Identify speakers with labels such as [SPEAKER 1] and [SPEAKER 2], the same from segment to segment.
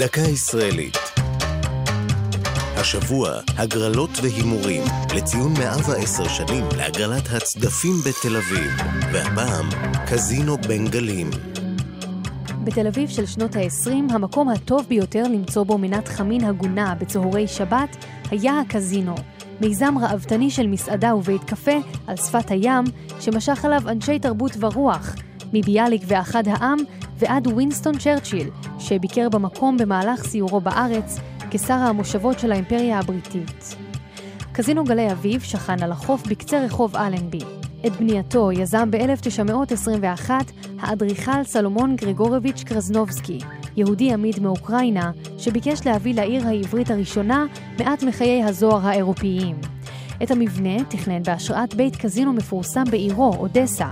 [SPEAKER 1] דקה ישראלית. השבוע, הגרלות והימורים, לציון 110 שנים להגרלת הצדפים בתל אביב, והפעם, קזינו בן גלים.
[SPEAKER 2] בתל אביב של שנות ה-20, המקום הטוב ביותר למצוא בו מנת חמין הגונה בצהרי שבת היה הקזינו. מיזם ראוותני של מסעדה ובית קפה על שפת הים, שמשך עליו אנשי תרבות ורוח, מביאליק ואחד העם ועד ווינסטון צ'רצ'יל, שביקר במקום במהלך סיורו בארץ כשר המושבות של האימפריה הבריטית. קזינו גלי אביב שכן על החוף בקצה רחוב אלנבי. את בנייתו יזם ב-1921 האדריכל סלומון גרגורביץ' קרזנובסקי, יהודי עמיד מאוקראינה, שביקש להביא לעיר העברית הראשונה מעט מחיי הזוהר האירופאיים. את המבנה תכנן בהשראת בית קזינו מפורסם בעירו, אודסה.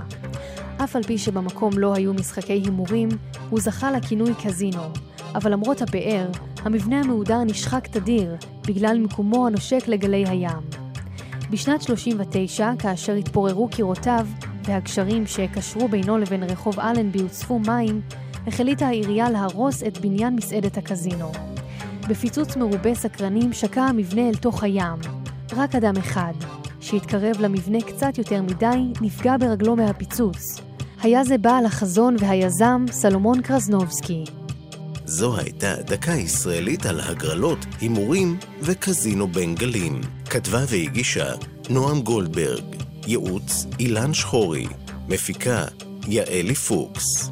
[SPEAKER 2] אף על פי שבמקום לא היו משחקי הימורים, הוא זכה לכינוי קזינו. אבל למרות הבאר, המבנה המהודר נשחק תדיר, בגלל מיקומו הנושק לגלי הים. בשנת 39, כאשר התפוררו קירותיו והגשרים שקשרו בינו לבין רחוב אלנבי הוצפו מים, החליטה העירייה להרוס את בניין מסעדת הקזינו. בפיצוץ מרובה סקרנים שקע המבנה אל תוך הים. רק אדם אחד, שהתקרב למבנה קצת יותר מדי, נפגע ברגלו מהפיצוץ. היה זה בעל החזון והיזם סלומון קרזנובסקי.
[SPEAKER 1] זו הייתה דקה ישראלית על הגרלות, הימורים וקזינו בן גלים. כתבה והגישה נועם גולדברג, ייעוץ אילן שחורי, מפיקה יעלי פוקס.